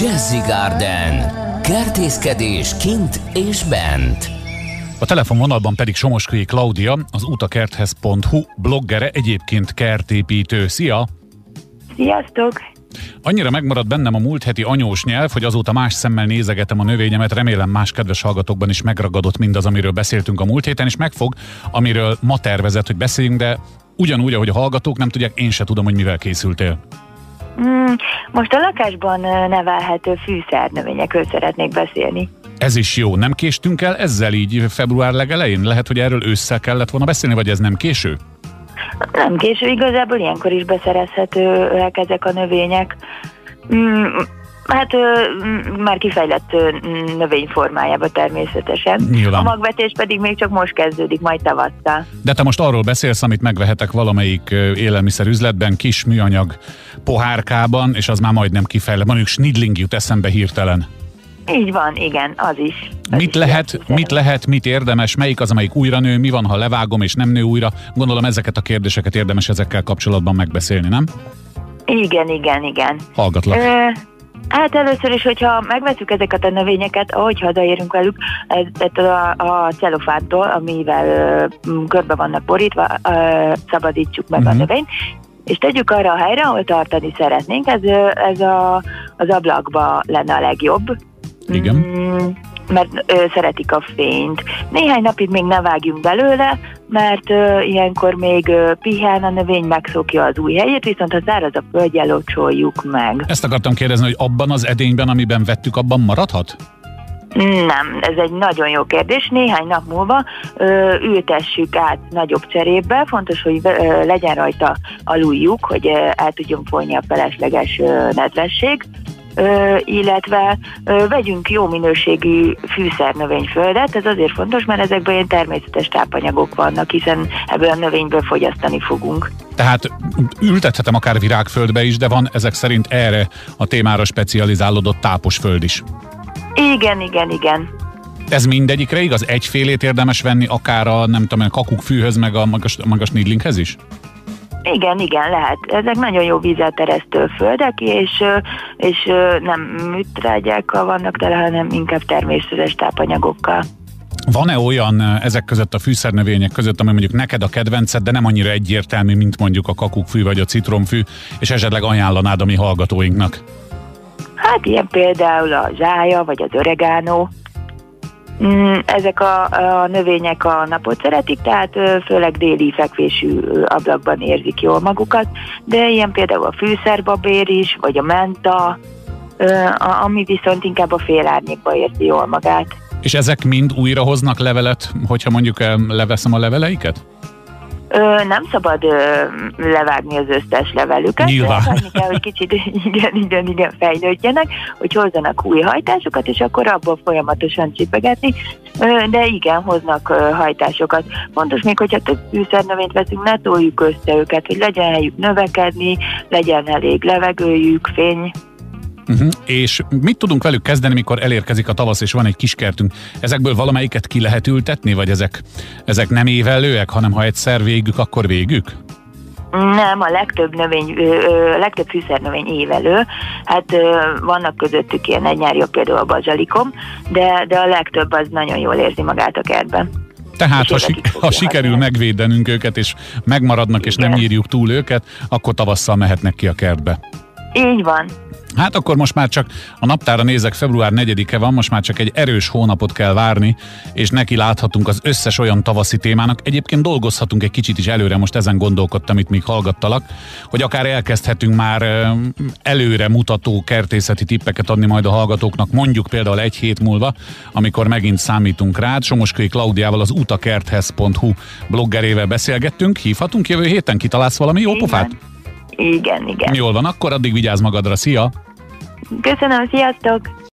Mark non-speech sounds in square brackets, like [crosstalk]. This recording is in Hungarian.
Jazzy Garden. Kertészkedés kint és bent. A telefonvonalban pedig Somoskői Klaudia, az utakerthez.hu bloggere, egyébként kertépítő. Szia! Sziasztok! Annyira megmaradt bennem a múlt heti anyós nyelv, hogy azóta más szemmel nézegetem a növényemet, remélem más kedves hallgatókban is megragadott mindaz, amiről beszéltünk a múlt héten, és megfog, amiről ma tervezett, hogy beszéljünk, de ugyanúgy, ahogy a hallgatók nem tudják, én se tudom, hogy mivel készültél. Mm, most a lakásban nevelhető fűszernövényekről szeretnék beszélni. Ez is jó. Nem késtünk el ezzel így február legelején? Lehet, hogy erről ősszel kellett volna beszélni, vagy ez nem késő? Nem késő, igazából ilyenkor is beszerezhetőek ezek a növények. Mm, Hát már kifejlett növény formájába természetesen. Nyilván. A magvetés pedig még csak most kezdődik, majd tavasszal. De te most arról beszélsz, amit megvehetek valamelyik élelmiszerüzletben, kis műanyag pohárkában, és az már majdnem kifejlett. Mondjuk snidling jut eszembe hirtelen. Így van, igen, az is. Az mit is lehet, mit lehet, mit érdemes, melyik az, amelyik újra nő, mi van, ha levágom és nem nő újra? Gondolom ezeket a kérdéseket érdemes ezekkel kapcsolatban megbeszélni, nem? Igen, igen, igen. Hallgatlak. Ö, Hát először is, hogyha megveszük ezeket a növényeket, ahogy hazaérünk velük, ettől a, a celofántól, amivel ö, körbe vannak borítva, ö, szabadítsuk meg uh-huh. a növényt, és tegyük arra a helyre, ahol tartani szeretnénk. Ez, ez a, az ablakba lenne a legjobb. Igen. Mm, mert ö, szeretik a fényt. Néhány napig még ne vágjunk belőle, mert ö, ilyenkor még ö, pihen a növény, megszokja az új helyét, viszont ha száraz a földje, locsoljuk meg. Ezt akartam kérdezni, hogy abban az edényben, amiben vettük, abban maradhat? Nem, ez egy nagyon jó kérdés. Néhány nap múlva ö, ültessük át nagyobb cserébe. Fontos, hogy ö, legyen rajta aluljuk, hogy ö, el tudjon folyni a felesleges ö, nedvesség. Illetve vegyünk jó minőségű fűszernövényföldet, ez azért fontos, mert ezekben ilyen természetes tápanyagok vannak, hiszen ebből a növényből fogyasztani fogunk. Tehát ültethetem akár virágföldbe is, de van ezek szerint erre a témára specializálódott tápos föld is. Igen, igen, igen. Ez mindegyikre igaz? Egyfélét érdemes venni, akár a nem tudom, a kakukkfűhöz, meg a magas, magas is? Igen, igen, lehet. Ezek nagyon jó vízelteresztő földek, és, és nem műtrágyákkal vannak tele, hanem inkább természetes tápanyagokkal. Van-e olyan ezek között a fűszernövények között, ami mondjuk neked a kedvenced, de nem annyira egyértelmű, mint mondjuk a kakukkfű vagy a citromfű, és esetleg ajánlanád a mi hallgatóinknak? Hát ilyen például a zsája, vagy az öregánó. Mm, ezek a, a növények a napot szeretik, tehát főleg déli fekvésű ablakban érzik jól magukat, de ilyen például a fűszerbabér is, vagy a menta, ami viszont inkább a félárnyékba érzi jól magát. És ezek mind újra hoznak levelet, hogyha mondjuk leveszem a leveleiket? Ö, nem szabad ö, levágni az összes levelüket. Nyilván. Hagyni kell, hogy kicsit [laughs] igen, igen, igen fejlődjenek, hogy hozzanak új hajtásokat, és akkor abból folyamatosan csipegetni. Ö, de igen, hoznak ö, hajtásokat. Fontos még, hogyha több fűszernövényt veszünk, ne toljuk össze őket, hogy legyen helyük növekedni, legyen elég levegőjük, fény, Uh-huh. És mit tudunk velük kezdeni, mikor elérkezik a tavasz, és van egy kis kertünk? Ezekből valamelyiket ki lehet ültetni, vagy ezek, ezek nem évellőek, hanem ha egyszer végük, akkor végük? Nem, a legtöbb növény, a legtöbb fűszernövény évelő. Hát vannak közöttük ilyen egynyárja, például a bazsalikom, de, de a legtöbb az nagyon jól érzi magát a kertben. Tehát, ha, si- ha sikerül megvédenünk őket, és megmaradnak, és nem írjuk túl őket, akkor tavasszal mehetnek ki a kertbe. Így van. Hát akkor most már csak a naptára nézek, február 4-e van, most már csak egy erős hónapot kell várni, és neki láthatunk az összes olyan tavaszi témának. Egyébként dolgozhatunk egy kicsit is előre, most ezen gondolkodtam, itt még hallgattalak, hogy akár elkezdhetünk már előre mutató kertészeti tippeket adni majd a hallgatóknak, mondjuk például egy hét múlva, amikor megint számítunk rád. Somoskői Klaudiával az utakerthez.hu bloggerével beszélgettünk, hívhatunk jövő héten, kitalálsz valami jó pofát? Igen, igen. Jól van, akkor addig vigyázz magadra, szia! Köszönöm, sziasztok!